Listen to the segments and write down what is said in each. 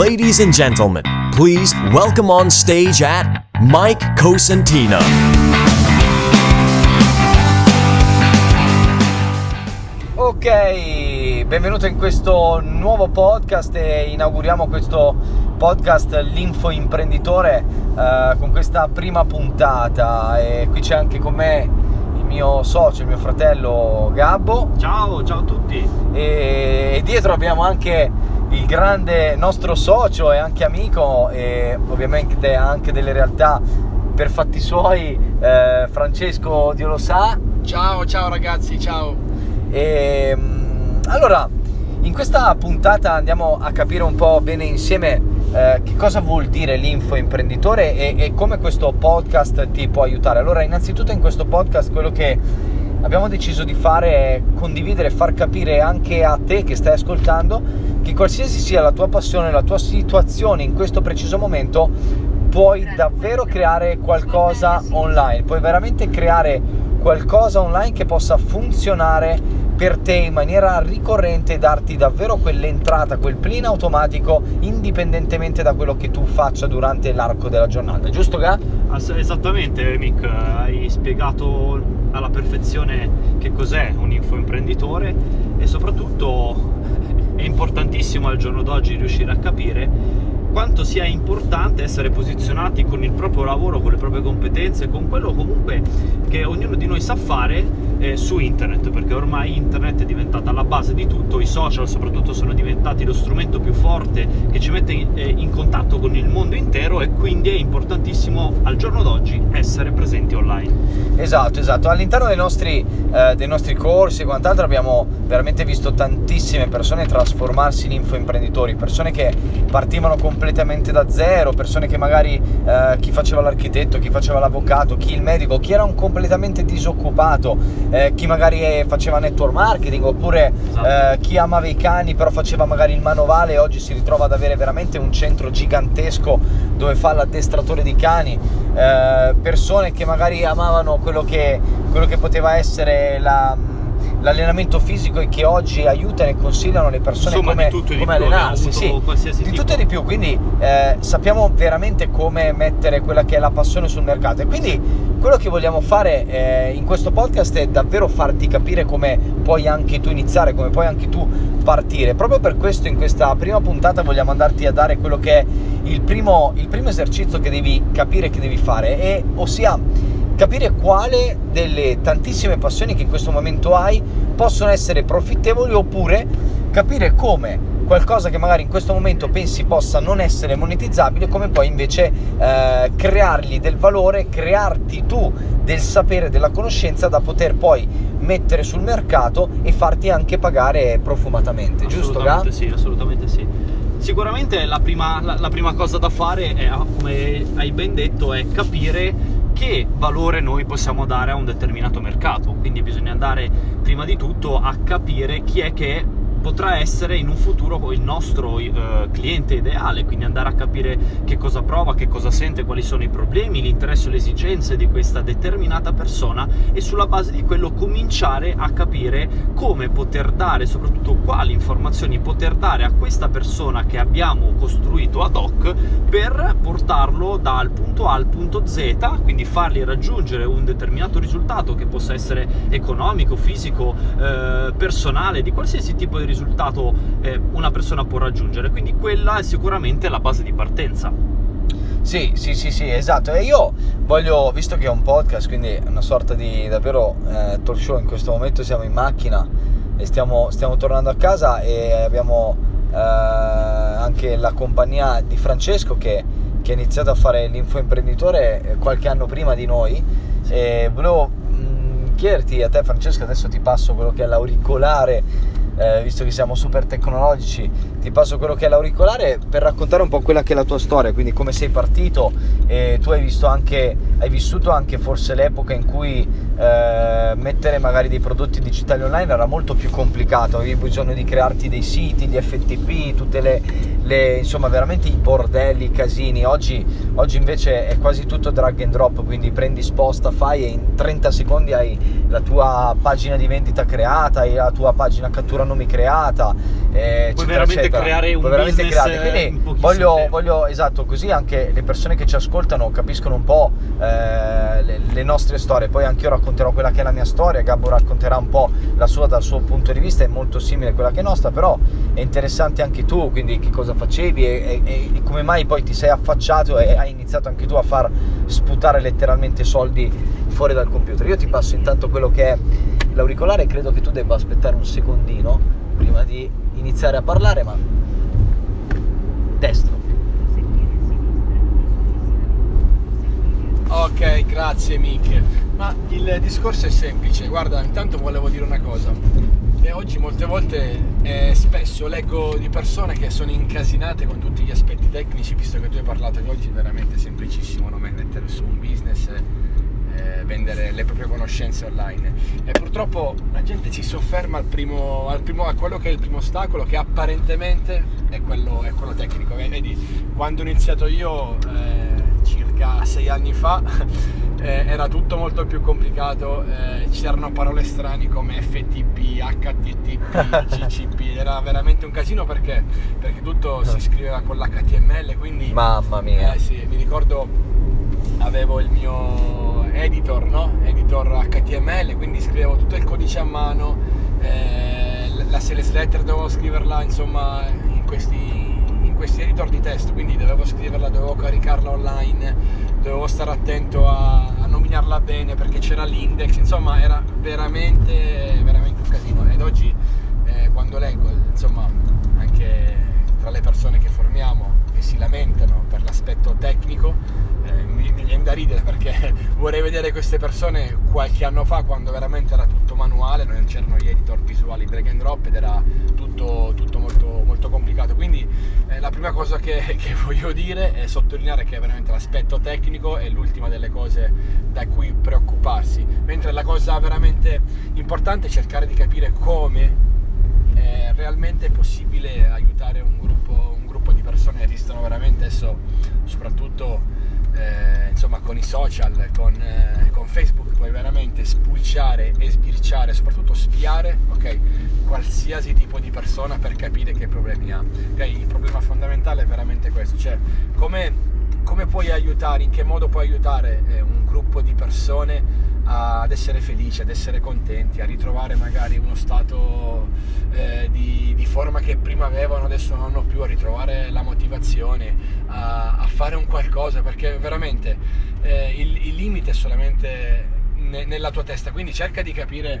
Ladies and gentlemen, please welcome on stage at Mike Cosentino. Ok, benvenuto in questo nuovo podcast e inauguriamo questo podcast L'Info Imprenditore eh, con questa prima puntata e qui c'è anche con me il mio socio, il mio fratello Gabbo Ciao, ciao a tutti. e, e dietro abbiamo anche il grande nostro socio e anche amico e ovviamente anche delle realtà per fatti suoi eh, Francesco Dio lo sa Ciao, ciao ragazzi, ciao. E, mm, allora, in questa puntata andiamo a capire un po' bene insieme eh, che cosa vuol dire l'info imprenditore e, e come questo podcast ti può aiutare. Allora, innanzitutto in questo podcast quello che abbiamo deciso di fare condividere far capire anche a te che stai ascoltando che qualsiasi sia la tua passione, la tua situazione in questo preciso momento, puoi davvero creare qualcosa online, puoi veramente creare qualcosa online che possa funzionare per te in maniera ricorrente e darti davvero quell'entrata, quel plin automatico indipendentemente da quello che tu faccia durante l'arco della giornata, giusto Ga? Esattamente, Mick, hai spiegato alla perfezione che cos'è un infoimprenditore e soprattutto è importantissimo al giorno d'oggi riuscire a capire quanto sia importante essere posizionati con il proprio lavoro, con le proprie competenze, con quello comunque che ognuno di noi sa fare eh, su internet, perché ormai internet è diventata la base di tutto, i social soprattutto sono diventati lo strumento più forte che ci mette in, eh, in contatto con il mondo intero e quindi è importantissimo al giorno d'oggi essere presenti online. Esatto, esatto. All'interno dei nostri, eh, dei nostri corsi e quant'altro abbiamo veramente visto tantissime persone trasformarsi in infoimprenditori, persone che partivano completamente da zero, persone che magari eh, chi faceva l'architetto, chi faceva l'avvocato, chi il medico, chi era un completamente disoccupato, eh, chi magari eh, faceva network marketing oppure Esatto. eh, chi amava i cani però faceva magari il manovale e oggi si ritrova ad avere veramente un centro gigantesco dove fa l'addestratore di cani, eh, persone che magari amavano quello che, quello che poteva essere la- l'allenamento fisico e che oggi aiutano e consigliano le persone Insomma, come, di tutto e di come più, allenarsi. Sì, di tipo. tutto e di più, quindi eh, sappiamo veramente come mettere quella che è la passione sul mercato e quindi quello che vogliamo fare eh, in questo podcast è davvero farti capire come puoi anche tu iniziare, come puoi anche tu partire. Proprio per questo in questa prima puntata vogliamo andarti a dare quello che è il primo, il primo esercizio che devi capire che devi fare, e, ossia capire quale delle tantissime passioni che in questo momento hai possono essere profittevoli oppure capire come qualcosa che magari in questo momento pensi possa non essere monetizzabile, come puoi invece eh, creargli del valore, crearti tu del sapere, della conoscenza da poter poi mettere sul mercato e farti anche pagare profumatamente, giusto? Assolutamente sì, assolutamente sì. Sicuramente la prima, la- la prima cosa da fare, è, come hai ben detto, è capire che valore noi possiamo dare a un determinato mercato. Quindi bisogna andare prima di tutto a capire chi è che potrà essere in un futuro il nostro eh, cliente ideale, quindi andare a capire che cosa prova, che cosa sente, quali sono i problemi, l'interesse e le esigenze di questa determinata persona e sulla base di quello cominciare a capire come poter dare, soprattutto quali informazioni poter dare a questa persona che abbiamo costruito ad hoc per portarlo dal punto A al punto Z, quindi fargli raggiungere un determinato risultato che possa essere economico, fisico, eh, personale, di qualsiasi tipo di risultato eh, una persona può raggiungere. Quindi quella è sicuramente la base di partenza. Sì, sì, sì, sì, esatto. E io voglio, visto che è un podcast, quindi una sorta di davvero eh, talk show, in questo momento siamo in macchina e stiamo, stiamo tornando a casa e abbiamo eh, anche la compagnia di Francesco che, che ha iniziato a fare l'infoimprenditore eh, qualche anno prima di noi e volevo mh, chiederti a te Francesco, adesso ti passo quello che è l'auricolare eh, visto che siamo super tecnologici, ti passo quello che è l'auricolare per raccontare un po' quella che è la tua storia, quindi come sei partito e tu hai anche, hai vissuto anche forse l'epoca in cui eh, mettere magari dei prodotti digitali online era molto più complicato, avevi bisogno di crearti dei siti, gli FTP, tutte le, le insomma veramente i bordelli, i casini. Oggi, oggi invece è quasi tutto drag and drop, quindi prendi, sposta, fai e in 30 secondi hai la tua pagina di vendita creata, hai la tua pagina cattura nomi creata, eh, Puoi eccetera, veramente eccetera. creare un Puoi veramente creare. eh, Quindi voglio, voglio, esatto, così anche le persone che ci ascoltano capiscono un po' eh, le, le nostre storie. Poi anche io racconterò quella che è la mia storia, Gabbo racconterà un po' la sua dal suo punto di vista, è molto simile a quella che è nostra, però è interessante anche tu, quindi che cosa facevi e, e- e come mai poi ti sei affacciato e hai iniziato anche tu a far sputare letteralmente soldi fuori dal computer. Io ti passo intanto quello che è l'auricolare, credo che tu debba aspettare un secondino prima di iniziare a parlare, ma destro. Ok, grazie Mick. Ma il discorso è semplice. Guarda, intanto volevo dire una cosa. E oggi molte volte eh, spesso leggo di persone che sono incasinate con tutti gli aspetti tecnici, visto che tu hai parlato che oggi è veramente semplicissimo no? mettere su un business eh, vendere le proprie conoscenze online. E purtroppo la gente si sofferma al primo, al primo- a quello che è il primo ostacolo, che apparentemente è quello, è quello tecnico. Vedi, quando ho iniziato io, eh, circa sei anni fa, eh, era tutto molto più complicato, eh, c'erano parole strane come FTP, HTTP, GCP, era veramente un casino perché, perché tutto si scriveva con l'HTML, quindi... Mamma mia. Eh sì, mi ricordo avevo il mio editor, no? Editor HTML, quindi scrivevo tutto il codice a mano, eh, la sales letter dovevo scriverla insomma in questi, in questi editor di testo, quindi dovevo scriverla, dovevo caricarla online, dovevo stare attento a, a nominarla bene perché c'era l'index, insomma era veramente, veramente un casino ed oggi eh, quando leggo insomma anche tra le persone che formiamo che si lamentano l'aspetto tecnico eh, mi, viene da ridere perché vorrei vedere queste persone qualche anno fa quando veramente era tutto manuale, non c'erano gli editor visuali drag and drop ed era tutto, tutto molto, molto complicato. Quindi eh, la prima cosa che, che voglio dire è sottolineare che veramente l'aspetto tecnico è l'ultima delle cose da cui preoccuparsi, mentre la cosa veramente importante è cercare di capire come è realmente possibile aiutare un gruppo, persone esistono veramente adesso soprattutto eh, insomma con i social con, eh, con Facebook puoi veramente spulciare e sbirciare soprattutto spiare ok qualsiasi tipo di persona per capire che problemi ha. Ok il problema fondamentale è veramente questo cioè come come puoi aiutare, in che modo puoi aiutare eh, un gruppo di persone ad essere felici, ad essere contenti, a ritrovare magari uno stato eh, di, di forma che prima avevano, adesso non hanno più, a ritrovare la motivazione, a, a fare un qualcosa, perché veramente eh, il, il limite è solamente ne- nella tua testa, quindi cerca di capire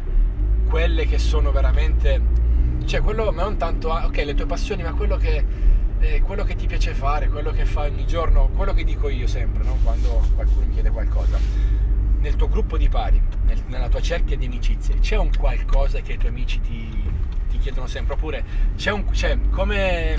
quelle che sono veramente, cioè quello, ma non tanto, ah, ok, le tue passioni, ma quello che eh, quello che ti piace fare, quello che fai ogni giorno, quello che dico io sempre, no? quando qualcuno mi chiede qualcosa. Nel tuo gruppo di pari, nel- nella tua cerchia di amicizie, c'è un qualcosa che i tuoi amici ti, ti chiedono sempre? Oppure c'è un. C'è, come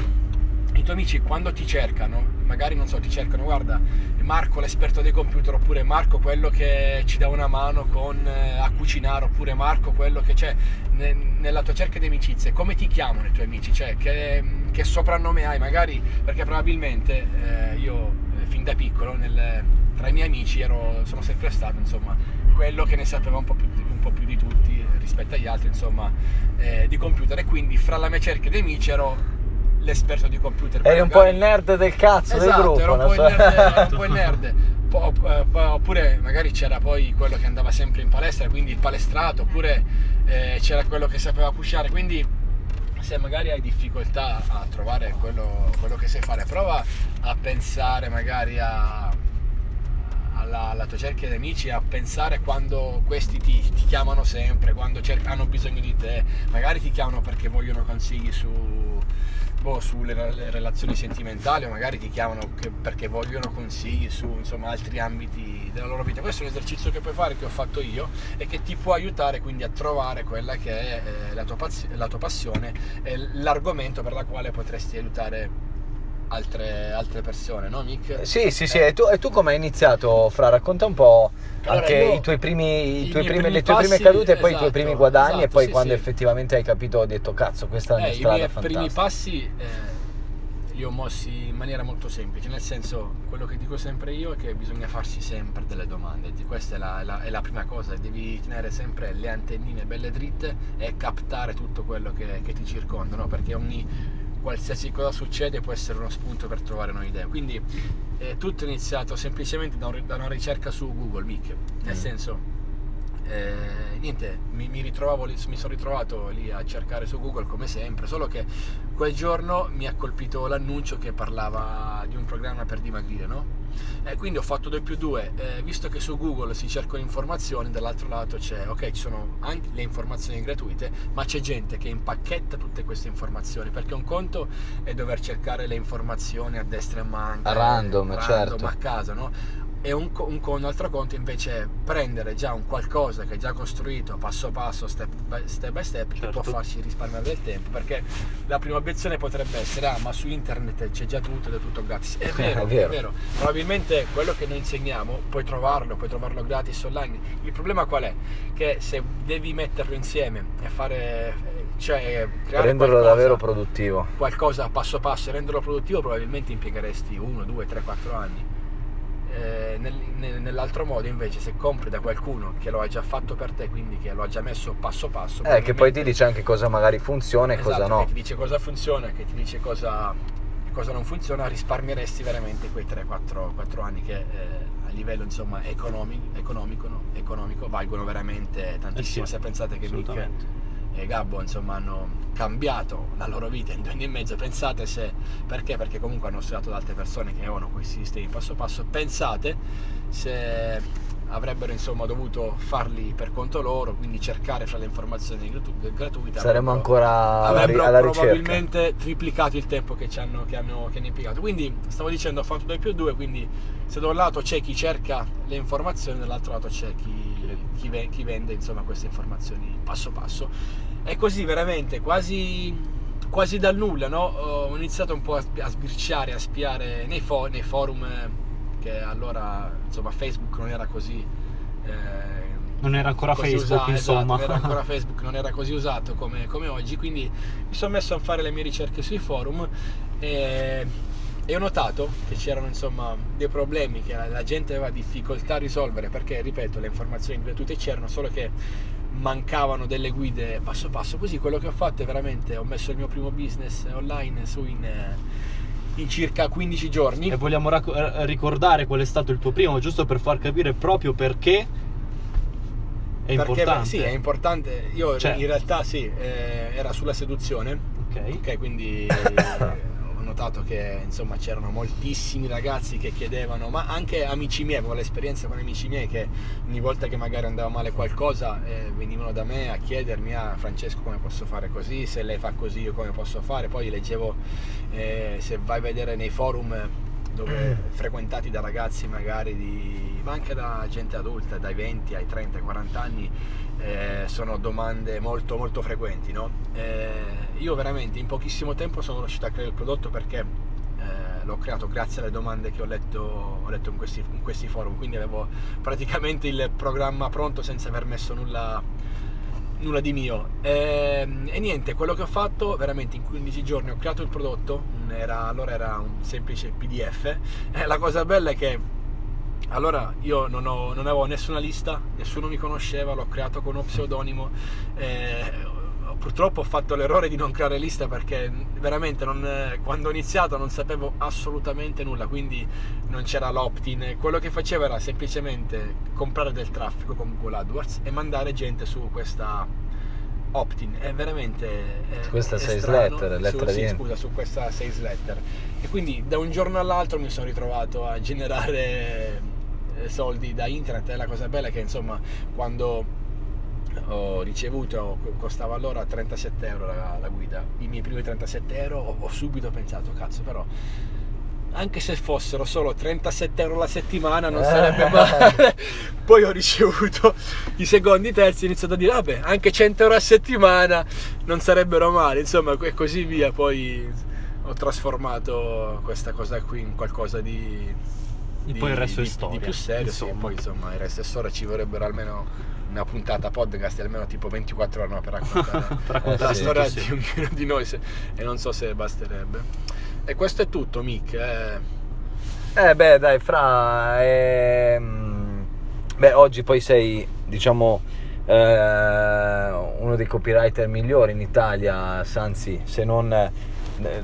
i tuoi amici quando ti cercano, magari non so, ti cercano, guarda, Marco l'esperto dei computer, oppure Marco quello che ci dà una mano con, eh, a cucinare, oppure Marco quello che c'è ne- nella tua cerchia di amicizie, come ti chiamano i tuoi amici? Cioè, che, che soprannome hai? Magari, perché probabilmente eh, io eh, fin da piccolo nel- tra i miei amici ero, sono sempre stato, insomma, quello che ne sapeva un po' più, di- un po' più di tutti rispetto agli altri, insomma, eh, di computer e quindi fra la mia cerchia di amici ero l'esperto di computer. Eri un po' magari- il nerd del cazzo del Esatto, gruppo. ero un po' il so. nerd, ero un po' il nerd. Po- eh, oppure magari c'era poi quello che andava sempre in palestra, quindi il palestrato, oppure eh, c'era quello che sapeva cucinare, quindi se magari hai difficoltà a trovare quello, quello che sai fare, prova a pensare magari a, alla, alla tua cerchia di amici, a pensare quando questi ti, ti chiamano sempre, quando cer- hanno bisogno di te, magari ti chiamano perché vogliono consigli su, boh, sulle re- le relazioni sentimentali o magari ti chiamano perché vogliono consigli su insomma, altri ambiti della loro vita. Questo è un esercizio che puoi fare, che ho fatto io e che ti può aiutare quindi a trovare quella che è eh, la, tua la tua passione e l'argomento per la quale potresti aiutare altre, altre persone, no Mick? Sì, sì, sì. Eh. E tu, e tu come hai iniziato, Fra? Racconta un po' Allora, anche io- i tuoi primi, i i tuoi miei primi- primi le tue prime passi, cadute e poi i tuoi esatto, primi guadagni e esatto, poi sì, quando sì. effettivamente hai capito, ho detto cazzo, questa è la Eh, mia I strada miei fantastica. primi passi eh, li li ho mossi in maniera molto semplice, nel senso quello che dico sempre io è che bisogna farsi sempre delle domande, questa è la, la, è la prima cosa, devi tenere sempre le antennine belle dritte e captare tutto quello che, che ti circonda, no? perché ogni qualsiasi cosa succede può essere uno spunto per trovare nuove idee. Quindi eh, tutto è iniziato semplicemente da, un, da, una ricerca su Google, Mic, nel mm. senso eh, niente, mi, mi, mi, sono ritrovato lì a cercare su Google come sempre, solo che quel giorno mi ha colpito l'annuncio che parlava di un programma per dimagrire, no? E quindi ho fatto 2 più 2, eh, visto che su Google si cercano informazioni, dall'altro lato c'è, ok, ci sono anche le informazioni gratuite, ma c'è gente che impacchetta tutte queste informazioni, perché un conto è dover cercare le informazioni a destra e a manca, a random, random certo. a casa, no? E un, un, un, altro conto invece è prendere già un qualcosa che è già costruito passo passo, step by step, by step certo. che può farci risparmiare del tempo perché la prima obiezione potrebbe essere ah ma su internet c'è già tutto ed è tutto gratis è vero, è vero, è vero. probabilmente quello che noi insegniamo puoi trovarlo, puoi trovarlo gratis online il problema qual è? che se devi metterlo insieme e fare cioè renderlo davvero produttivo qualcosa passo passo e renderlo produttivo probabilmente impiegheresti 1, 2, 3, 4 anni eh, nel, nell'altro modo invece se compri da qualcuno che lo ha già fatto per te quindi che lo ha già messo passo passo eh, che poi ti dice anche cosa magari funziona e esatto, cosa no che ti dice cosa funziona che ti dice cosa, cosa non funziona risparmieresti veramente quei 3-4 anni che eh, a livello insomma economico, economico, no? economico valgono veramente tantissimo eh sì, se pensate che mica e Gabbo insomma hanno cambiato la loro vita in due anni e mezzo. Pensate se perché? Perché comunque hanno studiato da altre persone che avevano questi sistemi passo passo. Pensate se avrebbero insomma dovuto farli per conto loro quindi cercare fra le informazioni gratu- gratuite saremmo ancora avrebbero alla probabilmente ricerca. triplicato il tempo che, ci hanno, che, hanno, che hanno impiegato quindi stavo dicendo ho fatto 2 più 2 quindi se da un lato c'è chi cerca le informazioni dall'altro lato c'è chi chi, ve- chi vende insomma, queste informazioni passo passo. E così veramente quasi, quasi dal nulla no? ho iniziato un po' a, a sbirciare, a spiare nei, fo- nei forum che allora insomma, Facebook non era così... Eh, non era ancora Facebook, usato, insomma. Esatto, non era ancora Facebook, non era così usato come, come, oggi, quindi mi sono messo a fare le mie ricerche sui forum e e ho notato che c'erano insomma dei problemi che la gente aveva difficoltà a risolvere perché ripeto le informazioni gratuite c'erano solo che mancavano delle guide passo passo così quello che ho fatto è veramente ho messo il mio primo business online su in, in circa 15 giorni. E vogliamo rac- eh, ricordare qual è stato il tuo primo giusto per far capire proprio perché è perché, importante. sì è importante. Io cioè. in realtà sì eh, era sulla seduzione. Ok, okay quindi notato che insomma c'erano moltissimi ragazzi che chiedevano, ma anche amici miei, avevo l'esperienza con amici miei che ogni volta che magari andava male qualcosa eh, venivano da me a chiedermi, ah Francesco come posso fare così, se lei fa così io come posso fare, poi leggevo eh, se vai a vedere nei forum dove frequentati da ragazzi magari di, ma anche da gente adulta, dai 20 ai 30, ai 40 anni, eh, sono domande molto molto frequenti. No? Eh, io veramente in pochissimo tempo sono riuscito a creare il prodotto perché eh, l'ho creato grazie alle domande che ho letto, ho letto in, questi, in, questi, forum, quindi avevo praticamente il programma pronto senza aver messo nulla, nulla di mio. E, ehm, e, niente, quello che ho fatto veramente in 15 giorni ho creato il prodotto, era, allora era un semplice PDF. E la cosa bella è che allora io non, ho, non, avevo nessuna lista, nessuno mi conosceva, l'ho creato con uno pseudonimo. Eh, purtroppo ho fatto l'errore di non creare lista perché veramente non, quando ho iniziato non sapevo assolutamente nulla, quindi non c'era l'opt-in. Quello che facevo era semplicemente comprare del traffico con Google AdWords e mandare gente su questa opt-in. È veramente. Su questa 6 letter, lettera su, sì, scusa, su questa 6 letter. E quindi da un giorno all'altro mi sono ritrovato a generare eh, soldi da internet e la cosa bella è che insomma quando ho ricevuto, costava allora 37 euro la, la guida, i miei primi 37 euro ho, ho subito pensato cazzo però anche se fossero solo 37 euro la settimana non sarebbe male. Poi ho ricevuto i secondi, i terzi, ho iniziato a dire, vabbè, anche 100 euro a settimana non sarebbero male, insomma, e così via. Poi ho trasformato questa cosa qui in qualcosa di e poi il resto di, è storia. Di più serio, sì, poi insomma il resto è storia, ci vorrebbero almeno una puntata podcast di almeno tipo 24 ore no, per raccontare, per raccontare la storia sì. di ognuno di noi se, e non so se basterebbe. E questo è tutto, Mick. Eh, Eh beh dai Fra, ehm, beh oggi poi sei diciamo eh, uno dei copywriter migliori in Italia, anzi se non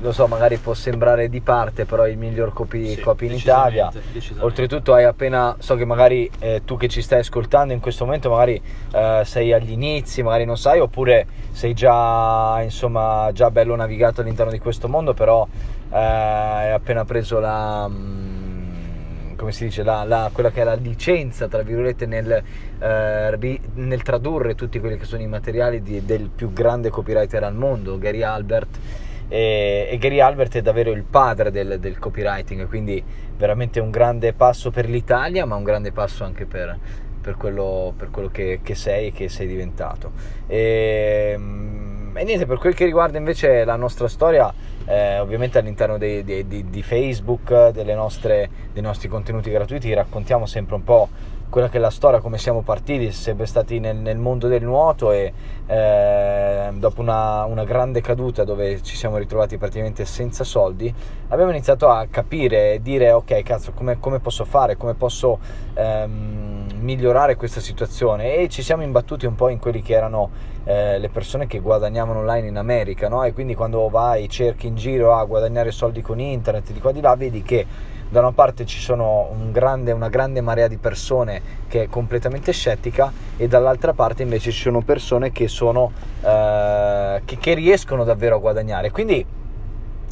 lo so magari può sembrare di parte però il miglior copy, Sì, copy in Italia. decisamente. Oltretutto hai appena, so che magari eh, tu che ci stai ascoltando in questo momento magari eh, sei agli inizi, magari non sai, oppure sei già insomma già bello navigato all'interno di questo mondo, però eh, hai appena preso la mm, come si dice la, la- quella che è la licenza tra virgolette nel, eh, nel tradurre tutti quelli che sono i materiali di- del più grande copywriter al mondo Gary Albert e, e Gary Albert è davvero il padre del, del copywriting quindi veramente un grande passo per l'Italia ma un grande passo anche per, per quello, per quello che, che sei e che sei diventato. E, mm, e niente per quel che riguarda invece la nostra storia eh, ovviamente all'interno dei- dei- di, di Facebook nostre, dei nostri contenuti gratuiti raccontiamo sempre un po' quella che è la storia, come siamo partiti, sempre stati nel, nel mondo del nuoto e eh, dopo una, una grande caduta dove ci siamo ritrovati praticamente senza soldi, abbiamo iniziato a capire e dire ok cazzo come, come posso fare, come posso ehm, migliorare questa situazione e ci siamo imbattuti un po' in quelli che erano eh, le persone che guadagnavano online in America no? e quindi quando vai cerchi in giro a guadagnare soldi con internet di qua di là vedi che da una parte ci sono un grande, una grande marea di persone che è completamente scettica e dall'altra parte invece ci sono persone che sono eh, che, che riescono davvero a guadagnare quindi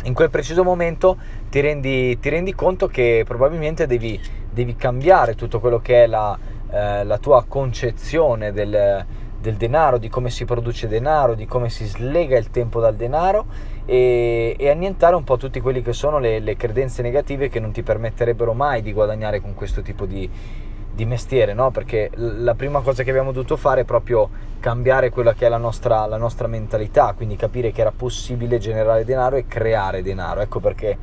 in quel preciso momento ti rendi, ti rendi conto che probabilmente devi, devi cambiare tutto quello che è la, eh, la tua concezione del, del denaro, di come si produce denaro, di come si slega il tempo dal denaro e, e annientare un po' tutti quelli che sono le, le credenze negative che non ti permetterebbero mai di guadagnare con questo tipo di, di mestiere, no? Perché la prima cosa che abbiamo dovuto fare è proprio cambiare quella che è la nostra, la nostra mentalità, quindi capire che era possibile generare denaro e creare denaro. Ecco perché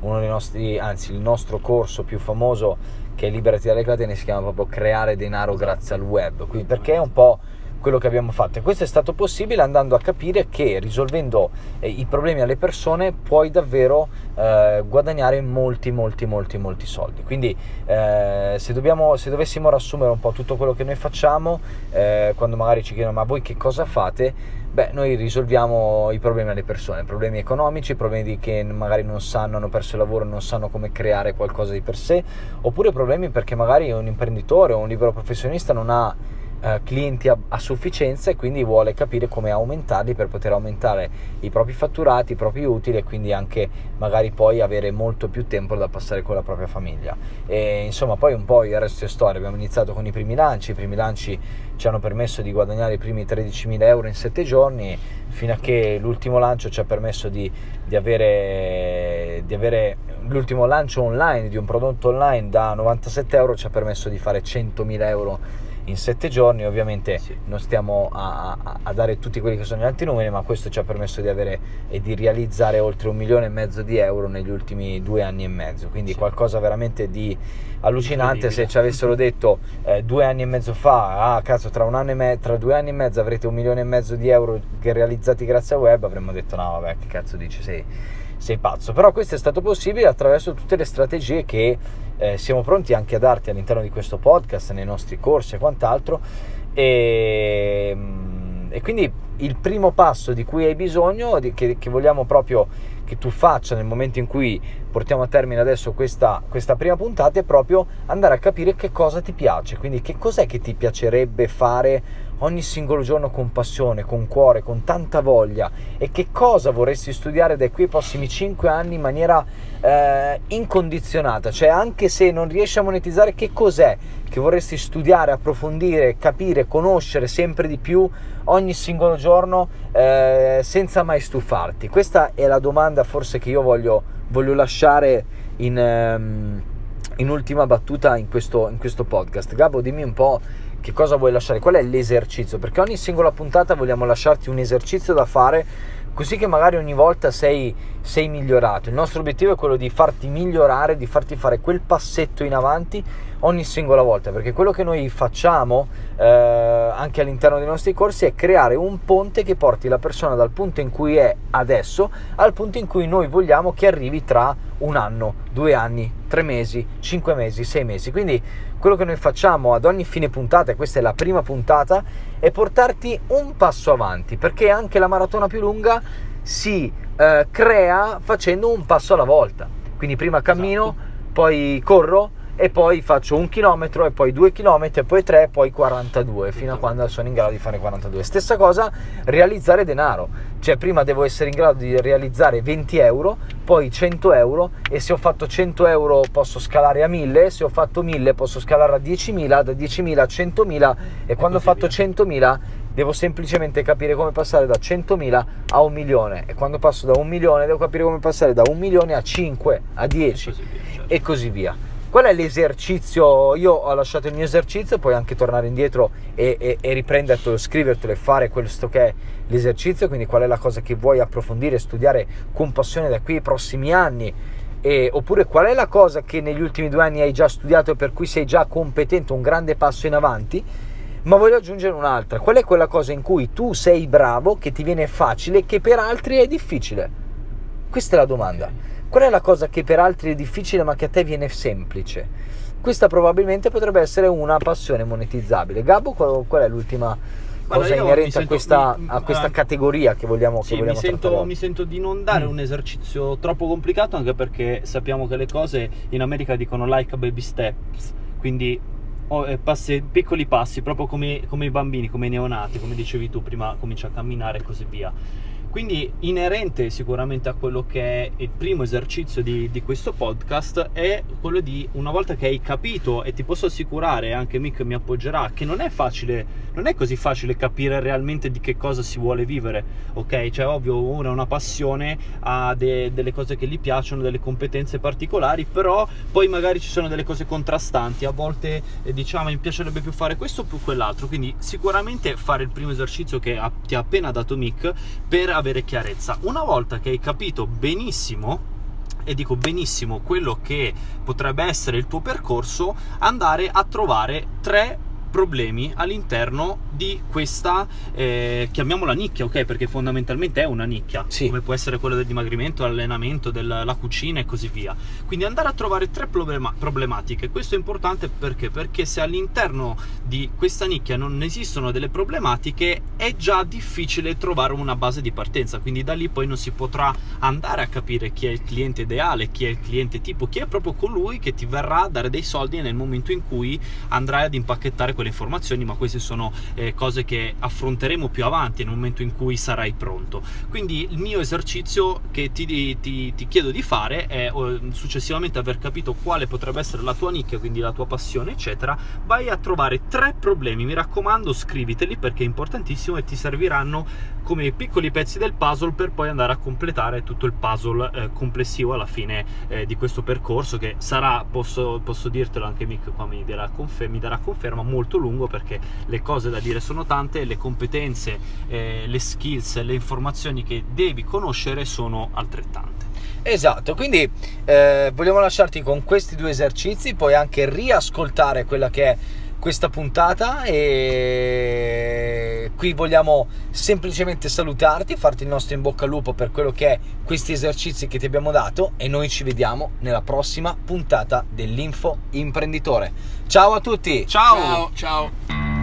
uno dei nostri, anzi il nostro corso più famoso che è Liberati dalle catene si chiama proprio Creare denaro grazie al web, quindi perché è un po' quello che abbiamo fatto. E questo è stato possibile andando a capire che risolvendo eh, i problemi alle persone puoi davvero eh, guadagnare molti molti molti molti soldi. Quindi eh, se, dobbiamo, se dovessimo riassumere un po' tutto quello che noi facciamo eh, quando magari ci chiedono ma voi che cosa fate beh noi risolviamo i problemi alle persone problemi economici problemi che magari non sanno hanno perso il lavoro non sanno come creare qualcosa di per sé oppure problemi perché magari un imprenditore o un libero professionista non ha eh, clienti a, a, sufficienza e quindi vuole capire come aumentarli per poter aumentare i propri fatturati, i propri utili e quindi anche magari poi avere molto più tempo da passare con la propria famiglia. E insomma poi un po' il resto è storia, abbiamo iniziato con i primi lanci, i primi lanci ci hanno permesso di guadagnare i primi 13.000 euro in 7 giorni fino a che l'ultimo lancio ci ha permesso di, di, avere, di avere l'ultimo lancio online di un prodotto online da 97 euro ci ha permesso di fare 100.000 euro in sette giorni ovviamente Sì. non stiamo a, a- a dare tutti quelli che sono gli altri numeri ma questo ci ha permesso di avere e di realizzare oltre un milione e mezzo di euro negli ultimi due anni e mezzo quindi Sì. qualcosa veramente di allucinante se ci avessero detto eh, due anni e mezzo fa ah cazzo tra, un anno e me- tra due anni e mezzo avrete un milione e mezzo di euro realizzati grazie al web avremmo detto no vabbè che cazzo dici sei sei pazzo. Però questo è stato possibile attraverso tutte le strategie che eh, siamo pronti anche a darti all'interno di questo podcast, nei nostri corsi e quant'altro. E, mm, e quindi il primo passo di cui hai bisogno, che, che vogliamo proprio che tu faccia nel momento in cui portiamo a termine adesso questa, questa prima puntata, è proprio andare a capire che cosa ti piace, quindi che cos'è che ti piacerebbe fare ogni singolo giorno con passione, con cuore, con tanta voglia? E che cosa vorresti studiare dai qui ai prossimi 5 anni in maniera eh, incondizionata, cioè anche se non riesci a monetizzare che cos'è che vorresti studiare, approfondire, capire, conoscere sempre di più ogni singolo giorno eh, senza mai stufarti. Questa è la domanda forse che io voglio, voglio lasciare in, ehm, in ultima battuta in questo, in questo podcast. Gabo, dimmi un po' che cosa vuoi lasciare, qual è l'esercizio, perché ogni singola puntata vogliamo lasciarti un esercizio da fare così che magari ogni volta sei sei migliorato. Il nostro obiettivo è quello di farti migliorare, di farti fare quel passetto in avanti ogni singola volta, perché quello che noi facciamo eh, anche all'interno dei nostri corsi è creare un ponte che porti la persona dal punto in cui è adesso al punto in cui noi vogliamo che arrivi tra un anno, due anni, tre mesi, cinque mesi, sei mesi. Quindi quello che noi facciamo ad ogni fine puntata, e questa è la prima puntata, è portarti un passo avanti, perché anche la maratona più lunga si eh, crea facendo un passo alla volta. Quindi prima cammino, esatto. poi corro, e poi faccio un chilometro e poi due chilometri e poi tre e poi 42 fino a quando sono in grado di fare 42 stessa cosa realizzare denaro. Cioè prima devo essere in grado di realizzare 20 euro poi 100 euro e se ho fatto 100 euro posso scalare a 1000 se ho fatto 1000 posso scalare a 10.000 da 10.000 a 100.000 e quando ho fatto 100.000 devo semplicemente capire come passare da 100.000 a un milione e quando passo da un milione devo capire come passare da un milione a 5 a 10 e così via, certo. e così via qual è l'esercizio? Io ho lasciato il mio esercizio, puoi anche tornare indietro e, e, e riprendertelo, scrivertelo e fare questo che è l'esercizio, quindi qual è la cosa che vuoi approfondire, studiare con passione da qui ai prossimi anni. E, oppure qual è la cosa che negli ultimi due anni hai già studiato e per cui sei già competente, un grande passo in avanti, ma voglio aggiungere un'altra, qual è quella cosa in cui tu sei bravo, che ti viene facile, e che per altri è difficile? Questa è la domanda. Qual è la cosa che per altri è difficile ma che a te viene semplice? Questa probabilmente potrebbe essere una passione monetizzabile. Gabbo, qual, qual è l'ultima cosa inerente sento, a questa, mi, a questa uh, categoria che vogliamo, sì, che vogliamo mi sento, mi sento, di non dare mm. un esercizio troppo complicato anche perché sappiamo che le cose in America dicono like baby steps, quindi oh, eh, passi, piccoli passi, proprio come, come i bambini, come i neonati, come dicevi tu, prima comincia a camminare e così via quindi inerente sicuramente a quello che è il primo esercizio di, di, questo podcast è quello di una volta che hai capito e ti posso assicurare, anche Mick mi appoggerà, che non è facile, non è così facile capire realmente di che cosa si vuole vivere, ok? Cioè ovvio uno ha una passione, ha de, delle cose che gli piacciono, delle competenze particolari, però poi magari ci sono delle cose contrastanti, a volte eh, diciamo mi piacerebbe più fare questo o più quell'altro, quindi sicuramente fare il primo esercizio che ha, ti ha appena dato Mick per avere chiarezza. Una volta che hai capito benissimo e dico benissimo quello che potrebbe essere il tuo percorso, andare a trovare tre problemi all'interno di questa, eh, chiamiamola nicchia, ok? Perché fondamentalmente è una nicchia, sì. come può essere quella del dimagrimento, l'allenamento, della cucina e così via. Quindi andare a trovare tre problema- problematiche. Questo è importante perché? Perché se all'interno di questa nicchia non esistono delle problematiche, è già difficile trovare una base di partenza. Quindi da lì poi non si potrà andare a capire chi è il cliente ideale, chi è il cliente tipo, chi è proprio colui che ti verrà a dare dei soldi nel momento in cui andrai ad impacchettare quelle informazioni, ma queste sono eh, cose che affronteremo più avanti nel momento in cui sarai pronto. Quindi il mio esercizio che ti, ti, ti chiedo di fare è successivamente aver capito quale potrebbe essere la tua nicchia, quindi la tua passione, eccetera, vai a trovare tre problemi. Mi raccomando, scriviteli perché è importantissimo e ti serviranno come piccoli pezzi del puzzle per poi andare a completare tutto il puzzle eh, complessivo alla fine eh, di questo percorso che sarà, posso, posso dirtelo anche Mick qua mi darà, mi darà conferma, molto lungo perché le cose da dire sono tante, le competenze, eh, le skills, le informazioni che devi conoscere sono altrettante. Esatto, quindi eh, vogliamo lasciarti con questi due esercizi, puoi anche riascoltare quella che è questa puntata e qui vogliamo semplicemente salutarti, farti il nostro in bocca al lupo per quello che è questi esercizi che ti abbiamo dato e noi ci vediamo nella prossima puntata dell'Info Imprenditore. Ciao a tutti! Ciao! Ciao! ciao.